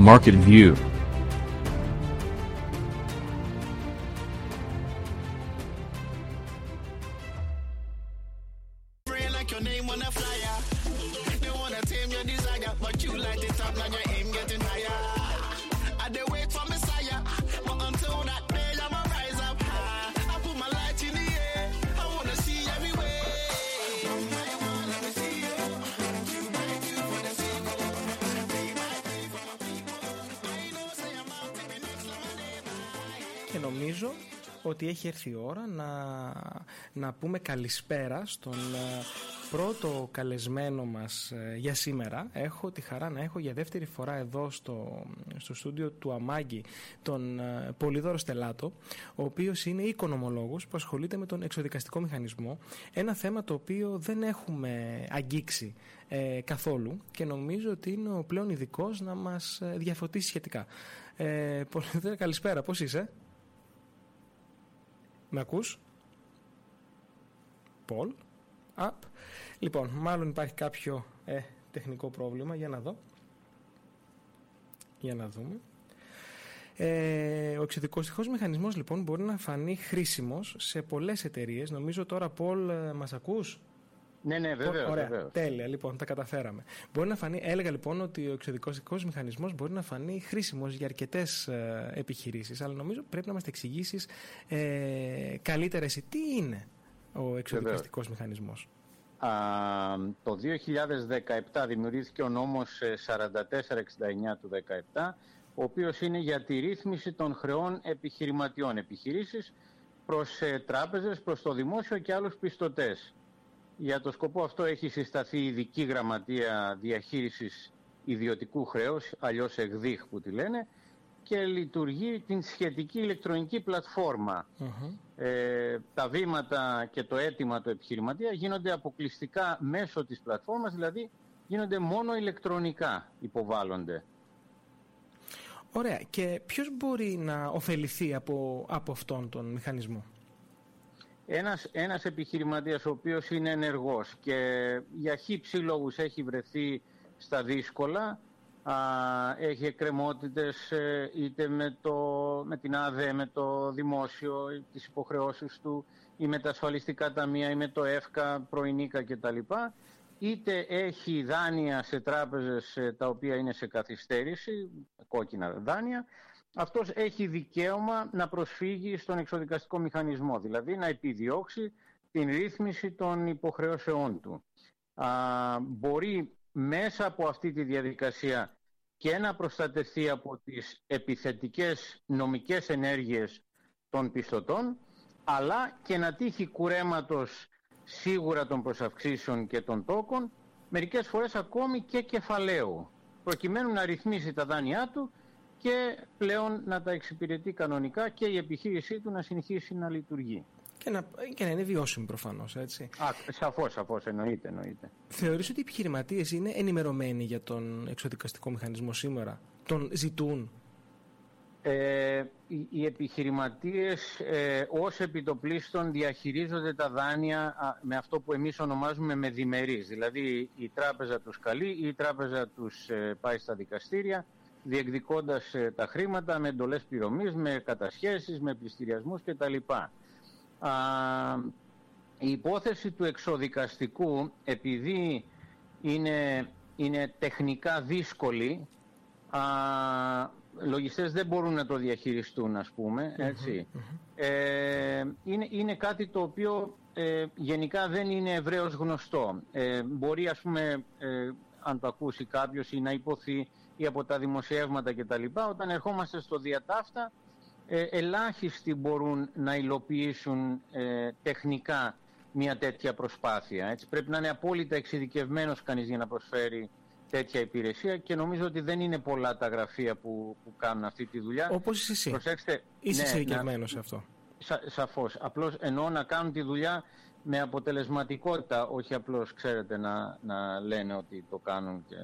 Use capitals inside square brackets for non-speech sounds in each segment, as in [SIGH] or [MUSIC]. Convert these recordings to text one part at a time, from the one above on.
Market View Και νομίζω ότι έχει έρθει η ώρα να, να πούμε καλησπέρα στον ε, πρώτο καλεσμένο μας ε, για σήμερα. Έχω τη χαρά να έχω για δεύτερη φορά εδώ στο, στο στούντιο του Αμάγκη τον ε, Πολύδωρο Στελάτο, ο οποίος είναι οικονομολόγος που ασχολείται με τον εξοδικαστικό μηχανισμό, ένα θέμα το οποίο δεν έχουμε αγγίξει ε, καθόλου και νομίζω ότι είναι ο πλέον ειδικός να μας ε, διαφωτίσει σχετικά. Ε, Πολύδωρο, καλησπέρα, πώς είσαι; Με ακούς; Πολ. Απ. Λοιπόν, μάλλον υπάρχει κάποιο ε, τεχνικό πρόβλημα. Για να δω. Για να δούμε. Ε, ο εξωδικοστικός μηχανισμός λοιπόν μπορεί να φανεί χρήσιμος σε πολλές εταιρείες. Νομίζω τώρα, Πολ, ε, μας ακούς; Ναι, ναι, βέβαια. Ωραία, τέλεια, λοιπόν, τα καταφέραμε. Μπορεί να φανεί, έλεγα λοιπόν ότι ο εξωδικό μηχανισμός μπορεί να φανεί χρήσιμος για αρκετές ε, επιχειρήσεις. Αλλά νομίζω πρέπει να μας εξηγήσεις ε, καλύτερα εσύ τι είναι ο εξωδικαστικό μηχανισμός; Α, το 2017 δημιουργήθηκε ο νόμος ε, 4469 του 17, ο οποίος είναι για τη ρύθμιση των χρεών επιχειρηματιών επιχειρήσεις προς ε, τράπεζες, προς το δημόσιο και άλλους πιστωτές. Για το σκοπό αυτό έχει συσταθεί η ειδική γραμματεία διαχείρισης ιδιωτικού χρέους, αλλιώς ΕΓΔΙΧ που τη λένε, και λειτουργεί την σχετική ηλεκτρονική πλατφόρμα. Ε, τα βήματα και το αίτημα του επιχειρηματία γίνονται αποκλειστικά μέσω της πλατφόρμας, δηλαδή γίνονται μόνο ηλεκτρονικά υποβάλλονται. Ωραία. Και ποιος μπορεί να ωφεληθεί από, από αυτόν τον μηχανισμό; Ένας, ένας επιχειρηματίας ο οποίος είναι ενεργός και για χύψη λόγους έχει βρεθεί στα δύσκολα, α, έχει εκκρεμότητες ε, είτε με, το, με την ΑΔΕ, με το δημόσιο, ή τις υποχρεώσεις του ή με τα ασφαλιστικά ταμεία ή με το ΕΦΚΑ, πρωινίκα κτλ. Είτε έχει δάνεια σε τράπεζες ε, τα οποία είναι σε καθυστέρηση, κόκκινα δάνεια, αυτός έχει δικαίωμα να προσφύγει στον εξοδικαστικό μηχανισμό, δηλαδή να επιδιώξει την ρύθμιση των υποχρεώσεών του. Α, μπορεί μέσα από αυτή τη διαδικασία και να προστατευτεί από τις επιθετικές νομικές ενέργειες των πιστωτών, αλλά και να τύχει κουρέματος σίγουρα των προσαυξήσεων και των τόκων, μερικές φορές ακόμη και κεφαλαίου, προκειμένου να ρυθμίσει τα δάνειά του και πλέον να τα εξυπηρετεί κανονικά και η επιχείρησή του να συνεχίσει να λειτουργεί. Και να, και να είναι βιώσιμη προφανώς, έτσι. Α, σαφώς, σαφώς, εννοείται, εννοείται. Θεωρείς ότι οι επιχειρηματίες είναι ενημερωμένοι για τον εξοδικαστικό μηχανισμό σήμερα, τον ζητούν; Ε, οι, οι επιχειρηματίες ε, ως επιτοπλίστων διαχειρίζονται τα δάνεια α, με αυτό που εμείς ονομάζουμε με διμερείς. Δηλαδή η τράπεζα τους καλεί ή η τράπεζα τους ε, πάει στα δικαστήρια διεκδικώντας ε, τα χρήματα με εντολές πληρωμής, με κατασχέσεις, με πληστηριασμούς κτλ. Α, η υπόθεση του εξοδικαστικού, επειδή είναι, είναι τεχνικά δύσκολη, α, λογιστές δεν μπορούν να το διαχειριστούν, ας πούμε, έτσι. Ε, είναι, είναι κάτι το οποίο ε, γενικά δεν είναι ευρέως γνωστό. Ε, μπορεί, ας πούμε, ε, αν το ακούσει κάποιος ή να υποθεί ή από τα δημοσιεύματα κτλ. Όταν ερχόμαστε στο διατάφτα, ε, ελάχιστοι μπορούν να υλοποιήσουν ε, τεχνικά μια τέτοια προσπάθεια. Έτσι. Πρέπει να είναι απόλυτα εξειδικευμένος κανείς για να προσφέρει τέτοια υπηρεσία και νομίζω ότι δεν είναι πολλά τα γραφεία που, που κάνουν αυτή τη δουλειά. Όπως είσαι εσύ. Προσέξτε, Είσαι ναι, εξειδικευμένος να- σε αυτό. Σα, σαφώς. Απλώς εννοώ να κάνουν τη δουλειά με αποτελεσματικότητα, όχι απλώς, ξέρετε, να, να λένε ότι το κάνουν και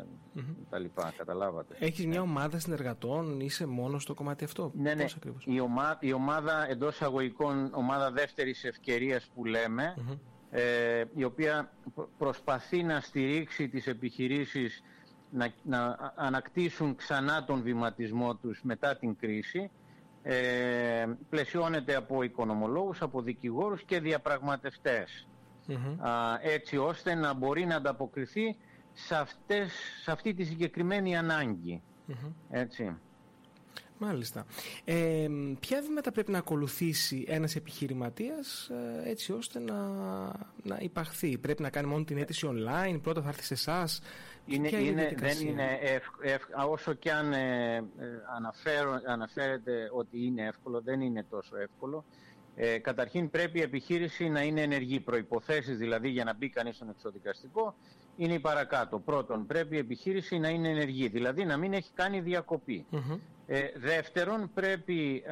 τα λοιπά. Καταλάβατε. Έχεις μια ομάδα συνεργατών, είσαι μόνος στο κομμάτι αυτό; Ναι, ναι. Πώς ακριβώς; Η, ομα, η ομάδα εντός αγωγικών, ομάδα δεύτερης ευκαιρίας που λέμε, ε, η οποία προ- προσπαθεί να στηρίξει τις επιχειρήσεις να, να ανακτήσουν ξανά τον βηματισμό τους μετά την κρίση ε, πλαισιώνεται από οικονομολόγους, από δικηγόρους και διαπραγματευτες έτσι ώστε να μπορεί να ανταποκριθεί σε, αυτές, σε αυτή τη συγκεκριμένη Έτσι. Μάλιστα. Ε, ποια βήματα πρέπει να ακολουθήσει ένας επιχειρηματίας ε, έτσι ώστε να, να υπαχθεί. Πρέπει να κάνει μόνο την αίτηση online, πρώτα θα έρθει σε εσάς; Είναι, είναι, δεν είναι εύκολο, όσο και αν ε, ε, αναφέρω, αναφέρεται ότι είναι εύκολο, δεν είναι τόσο εύκολο. Ε, καταρχήν πρέπει η επιχείρηση να είναι ενεργή. Προϋποθέσεις δηλαδή για να μπει κανείς στον εξοδικαστικό είναι η παρακάτω. Πρώτον, πρέπει η επιχείρηση να είναι ενεργή, δηλαδή να μην έχει κάνει Ε, δεύτερον, πρέπει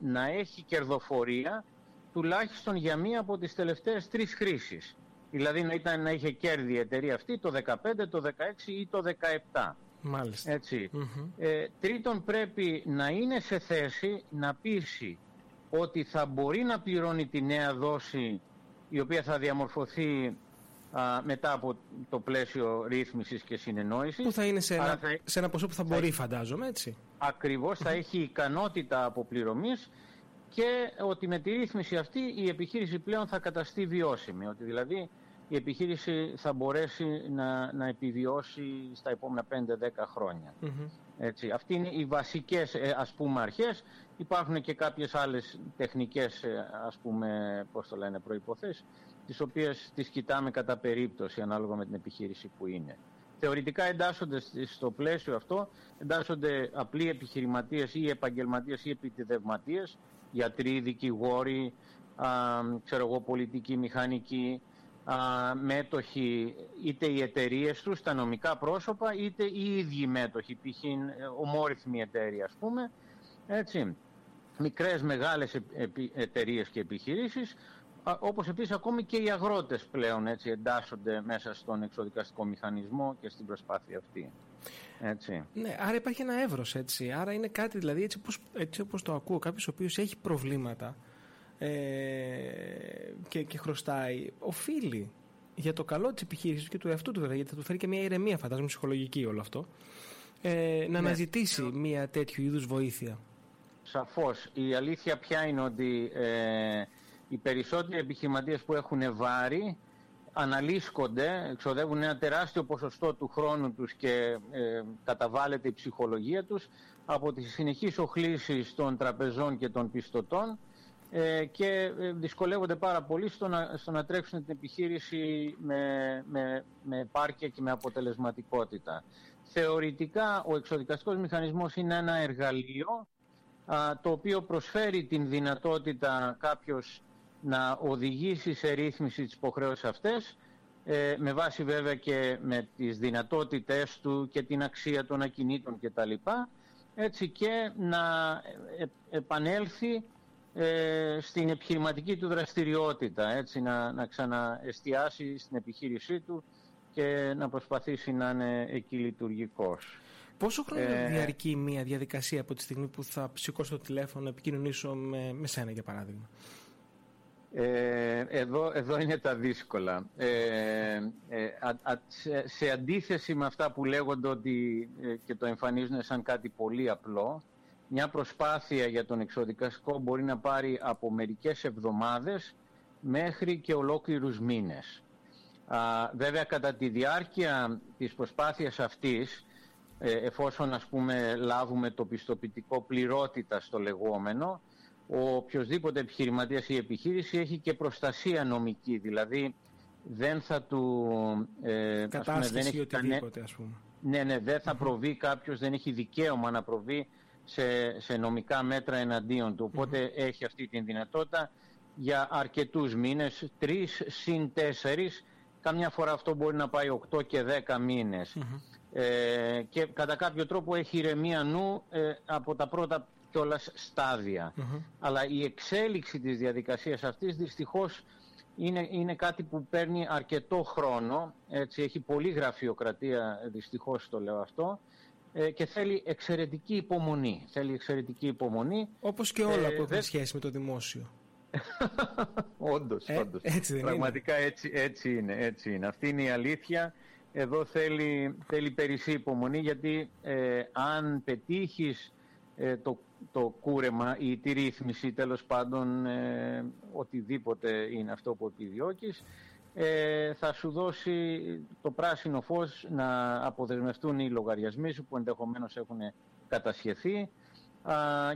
να έχει κερδοφορία τουλάχιστον για μία από τις τελευταίες τρεις χρήσεις. Δηλαδή να, ήταν, να είχε κέρδη η εταιρεία αυτή το 15, το 16 ή το 17. Μάλιστα. ετσι Ε, τρίτον, πρέπει να είναι σε θέση να πείσει ότι θα μπορεί να πληρώνει τη νέα δόση η οποία θα διαμορφωθεί μετά από το πλαίσιο ρύθμισης και συνεννόησης. Που θα είναι σε ένα, σε ένα ποσό που θα μπορεί, φαντάζομαι, έτσι. Ακριβώς, θα έχει ικανότητα αποπληρωμής και ότι με τη ρύθμιση αυτή η επιχείρηση πλέον θα καταστεί βιώσιμη. Ότι δηλαδή η επιχείρηση θα μπορέσει να, να επιβιώσει στα επόμενα 5-10 χρόνια. Έτσι. Αυτοί είναι οι βασικές ε, ας πούμε αρχές. Υπάρχουν και κάποιες άλλες τεχνικές ε, ας πούμε, πώς το λένε, προϋποθέσεις τις οποίες τις κοιτάμε κατά περίπτωση ανάλογα με την επιχείρηση που είναι. Θεωρητικά εντάσσονται στο πλαίσιο αυτό, εντάσσονται απλοί επιχειρηματίες ή επαγγελματίες ή επιτιδευματίες, γιατροί, δικηγόροι, α, ξέρω εγώ, πολιτικοί, μηχανικοί, α, μέτοχοι, είτε οι εταιρείες τους, τα νομικά πρόσωπα, είτε οι ίδιοι μέτοχοι, π.χ. ομόρυθμη εταιρεία ας πούμε, έτσι. Μικρές, μεγάλες εταιρείες και επιχειρήσεις, όπως επίσης ακόμη και οι αγρότες πλέον έτσι, εντάσσονται μέσα στον εξοδικαστικό μηχανισμό και στην προσπάθεια αυτή. Έτσι. Ναι, άρα υπάρχει ένα εύρος έτσι. Άρα είναι κάτι δηλαδή έτσι όπως, έτσι όπως το ακούω κάποιος ο οποίος έχει προβλήματα ε, και, και χρωστάει οφείλει για το καλό της επιχείρησης και του εαυτού του βέβαια γιατί θα του φέρει και μια ηρεμία φαντάζομαι ψυχολογική όλο αυτό ε, να ναι. αναζητήσει μια τέτοιου είδους βοήθεια. Σαφώς. Η αλήθεια πια είναι ότι ε, οι περισσότεροι επιχειρηματίες που έχουν βάρη αναλύσκονται, εξοδεύουν ένα τεράστιο ποσοστό του χρόνου τους και ε, καταβάλλεται η ψυχολογία τους από τις συνεχείς οχλήσεις των τραπεζών και των πιστωτών ε, και ε, δυσκολεύονται πάρα πολύ στο να, στο να τρέξουν την επιχείρηση με, με, με επάρκεια και με αποτελεσματικότητα. Θεωρητικά ο εξοδικαστικός μηχανισμός είναι ένα εργαλείο το οποίο προσφέρει την δυνατότητα κάποιος να οδηγήσει σε ρύθμιση της υποχρέωσης αυτές ε, με βάση βέβαια και με τις δυνατότητες του και την αξία των ακινήτων κτλ. Έτσι και να ε, επανέλθει ε, στην επιχειρηματική του δραστηριότητα, έτσι να, να ξαναεστιάσει στην επιχείρησή του και να προσπαθήσει να είναι εκεί λειτουργικός. Πόσο χρόνο ε, διαρκεί μια διαδικασία από τη στιγμή που θα σηκώσω το τηλέφωνο να επικοινωνήσω με, με σένα για παράδειγμα; Ε, εδώ, εδώ είναι τα δύσκολα. Ε, ε σε, αντίθεση με αυτά που λέγονται ότι ε, και το εμφανίζουν σαν κάτι πολύ απλό, μια προσπάθεια για τον εξοδικαστικό μπορεί να πάρει από μερικές εβδομάδες μέχρι και ολόκληρους μήνες. Α, βέβαια, κατά τη διάρκεια της προσπάθειας αυτής, εφόσον ας πούμε λάβουμε το πιστοποιητικό πληρότητα στο λεγόμενο, ο οποιοδήποτε επιχειρηματίας ή επιχείρηση έχει και προστασία νομική, δηλαδή δεν θα του... Ε, Κατάσχεση δεν έχει οτιδήποτε, ας πούμε. Ναι, ναι, δεν θα προβεί κάποιος, δεν έχει δικαίωμα να προβεί σε, σε νομικά μέτρα εναντίον του. Οπότε έχει αυτή την δυνατότητα για αρκετούς μήνες, τρεις συν τέσσερις, καμιά φορά αυτό μπορεί να πάει οκτώ και δέκα μήνες. Ε, και κατά κάποιο τρόπο έχει ηρεμία νου ε, από τα πρώτα κιόλας Αλλά η εξέλιξη της διαδικασίας αυτής δυστυχώς είναι, είναι κάτι που παίρνει αρκετό χρόνο, έτσι, έχει πολύ γραφειοκρατία, δυστυχώς το λέω αυτό, ε, και θέλει εξαιρετική υπομονή. Θέλει εξαιρετική υπομονή. Όπως και όλα ε, που έχουν σχέση με το δημόσιο. [LAUGHS] όντως, ε, όντως. Έτσι δεν Πραγματικά Έτσι, έτσι, είναι, έτσι είναι. Αυτή είναι η αλήθεια εδώ θέλει, θέλει περισσή υπομονή γιατί ε, αν πετύχεις ε, το, το κούρεμα ή τη ρύθμιση τέλος πάντων ε, οτιδήποτε είναι αυτό που επιδιώκεις ε, θα σου δώσει το πράσινο φως να αποδεσμευτούν οι λογαριασμοί σου που ενδεχομένως έχουν κατασχεθεί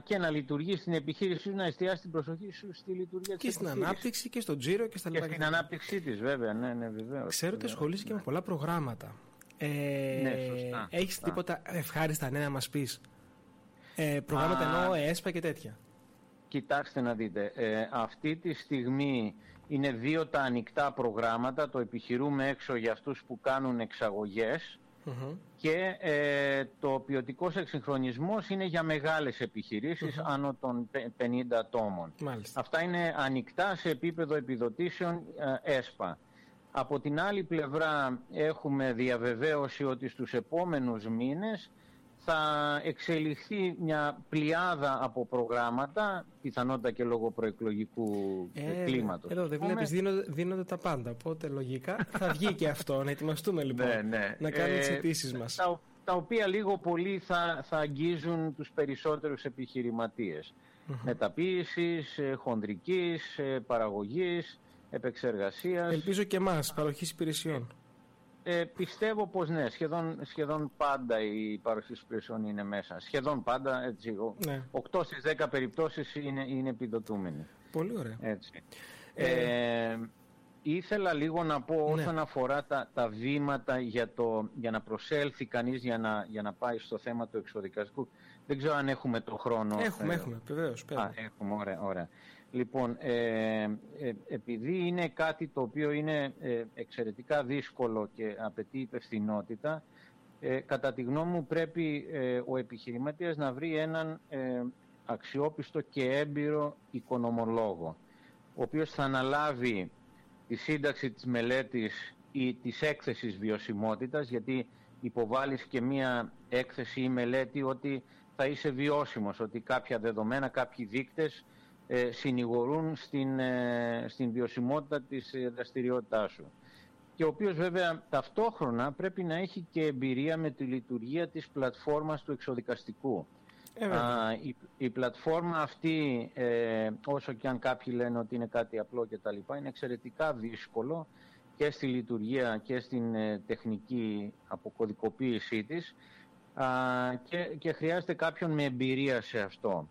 και να λειτουργείς στην επιχείρηση σου, να εστιάσεις την προσοχή σου στη λειτουργία της Και στην ανάπτυξη και στο τζίρο και στα λοιπά. Και στην ανάπτυξή της, βέβαια, ναι, ναι, βεβαίως. Ξέρω ότι ασχολείσαι και με πολλά προγράμματα. Ε, ναι, σωστά. Έχεις τίποτα ευχάριστα ναι να μας πεις; Ε, προγράμματα εννοώ ΕΣΠΑ και τέτοια. Κοιτάξτε να δείτε, ε, αυτή τη στιγμή είναι δύο τα ανοιχτά προγράμματα, το επιχειρούμε έξω για αυτούς που κάνουν εξαγωγές και ε, το ποιοτικός εξυγχρονισμός είναι για μεγάλες άνω των 50 ατόμων. Αυτά είναι ανοιχτά σε επίπεδο επιδοτήσεων ε, ΕΣΠΑ. Από την άλλη πλευρά έχουμε διαβεβαίωση ότι στους επόμενους μήνες θα εξελιχθεί μια πλειάδα από προγράμματα, πιθανότητα και λόγω προεκλογικού ε, κλίματος. Εδώ δεν βλέπεις, δίνονται, δίνονται, τα πάντα, οπότε λογικά θα βγει και αυτό, να ετοιμαστούμε λοιπόν, ναι, ναι. να κάνουμε ε, τις αιτήσεις μας. Τα, τα οποία λίγο πολύ θα, θα αγγίζουν τους περισσότερους επιχειρηματίες. Mm-hmm. Μεταποίησης, ε, χονδρικής, ε, παραγωγής, επεξεργασίας. Ελπίζω και εμάς, παροχής υπηρεσιών. Ε, πιστεύω πως ναι, σχεδόν, σχεδόν πάντα η παρουσίαση υπηρεσιών είναι μέσα. Σχεδόν πάντα, έτσι, ναι. 8 στις 10 περιπτώσεις είναι, είναι επιδοτούμενοι. Πολύ ωραία. Έτσι. Ε, ήθελα λίγο να πω ναι. όσον αφορά τα, τα βήματα για, το, για να προσέλθει κανείς για να, για να πάει στο θέμα του εξοδικαστικού. Δεν ξέρω αν έχουμε το χρόνο. Έχουμε, ε, έχουμε, βεβαίως. έχουμε, ωραία, ωραία. Λοιπόν, ε, ε, επειδή είναι κάτι το οποίο είναι ε, εξαιρετικά δύσκολο και απαιτεί υπευθυνότητα, ε, κατά τη γνώμη μου πρέπει ο επιχειρηματίας να βρει έναν αξιόπιστο και έμπειρο οικονομολόγο, ο οποίος θα αναλάβει τη σύνταξη της μελέτης ή της έκθεσης βιωσιμότητας, γιατί υποβάλλεις και μία έκθεση ή μελέτη ότι θα είσαι βιώσιμος, ότι κάποια δεδομένα, κάποιοι δείκτες ε, συνηγορούν στην, ε, στην βιωσιμότητα της ε, δραστηριότητάς σου. Και ο οποίος βέβαια ταυτόχρονα πρέπει να έχει και εμπειρία με τη λειτουργία της πλατφόρμας του εξοδικαστικού. Α, η, η πλατφόρμα αυτή, όσο και αν κάποιοι λένε ότι είναι κάτι απλό και τα λοιπά, είναι εξαιρετικά δύσκολο και στη λειτουργία και στην τεχνική αποκωδικοποίησή της και, και χρειάζεται κάποιον με εμπειρία σε αυτό.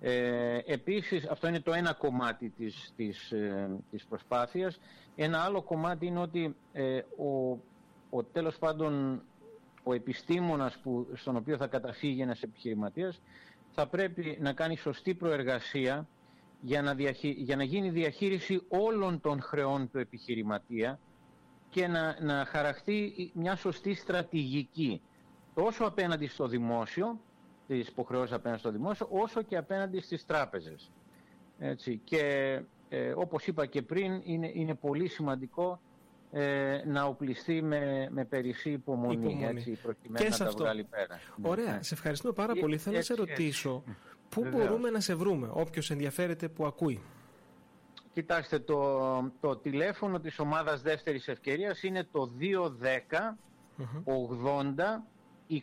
Ε, επίσης, αυτό είναι το ένα κομμάτι της, της, ε, της προσπάθειας. Ένα άλλο κομμάτι είναι ότι ε, ο, ο τέλος πάντων ο επιστήμονας που, στον οποίο θα καταφύγει ένας επιχειρηματίας θα πρέπει να κάνει σωστή προεργασία για να, για να γίνει διαχείριση όλων των χρεών του επιχειρηματία και να, να χαραχθεί μια σωστή στρατηγική τόσο απέναντι στο δημόσιο τις υποχρεώσεις απέναντι στο δημόσιο, όσο και απέναντι στις τράπεζες. Έτσι. Και ε, όπως είπα και πριν, είναι, είναι πολύ σημαντικό ε, να οπλιστεί με, με περισσή υπομονή, υπομονή. Έτσι, προκειμένου και να τα βγάλει πέρα. Ωραία, ναι. σε ευχαριστούμε πάρα ε, πολύ. Θέλω να σε ρωτήσω, πού μπορούμε να σε βρούμε, όποιος ενδιαφέρεται που ακούει; Κοιτάξτε, το, το τηλέφωνο της ομάδας δεύτερης ευκαιρίας είναι το 210 80 26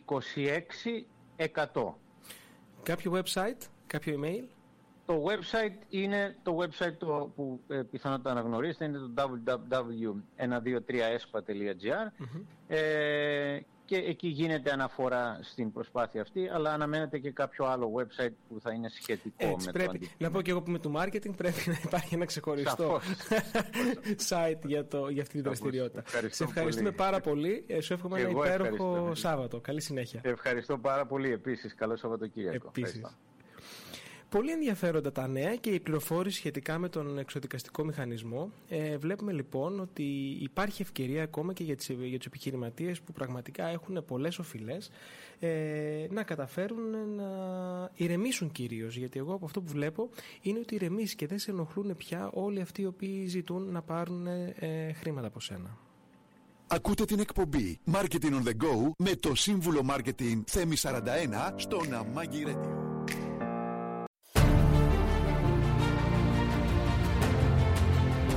100. Κάποιο website, κάποιο email; Το website είναι το website το που ε, πιθανότατα αναγνωρίζετε, είναι το www.123espa.gr ε, και εκεί γίνεται αναφορά στην προσπάθεια αυτή, αλλά αναμένεται και κάποιο άλλο website που θα είναι σχετικό Έτσι, με πρέπει. το Να πω και εγώ που είμαι του marketing πρέπει να υπάρχει ένα ξεχωριστό [LAUGHS] site για, το, για αυτή τη δραστηριότητα. Σε ευχαριστούμε πολύ. πάρα πολύ. Ε, σου εύχομαι ένα υπέροχο Σάββατο. Καλή συνέχεια. Ευχαριστώ πάρα πολύ επίσης. Καλό Σαββατοκύριακο. Επίσης. Πολύ ενδιαφέροντα τα νέα και η πληροφόρηση σχετικά με τον εξοδικαστικό μηχανισμό. Ε, βλέπουμε λοιπόν ότι υπάρχει ευκαιρία ακόμα και για, τις, για τους επιχειρηματίες που πραγματικά έχουν πολλές οφειλές ε, να καταφέρουν να ηρεμήσουν κυρίως. Γιατί εγώ από αυτό που βλέπω είναι ότι ηρεμείς και δεν σε ενοχλούν πια όλοι αυτοί οι οποίοι ζητούν να πάρουν ε, χρήματα από σένα. Ακούτε την εκπομπή Marketing on the Go με το σύμβουλο Marketing Θέμη 41 στον Amagi Radio.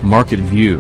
Market View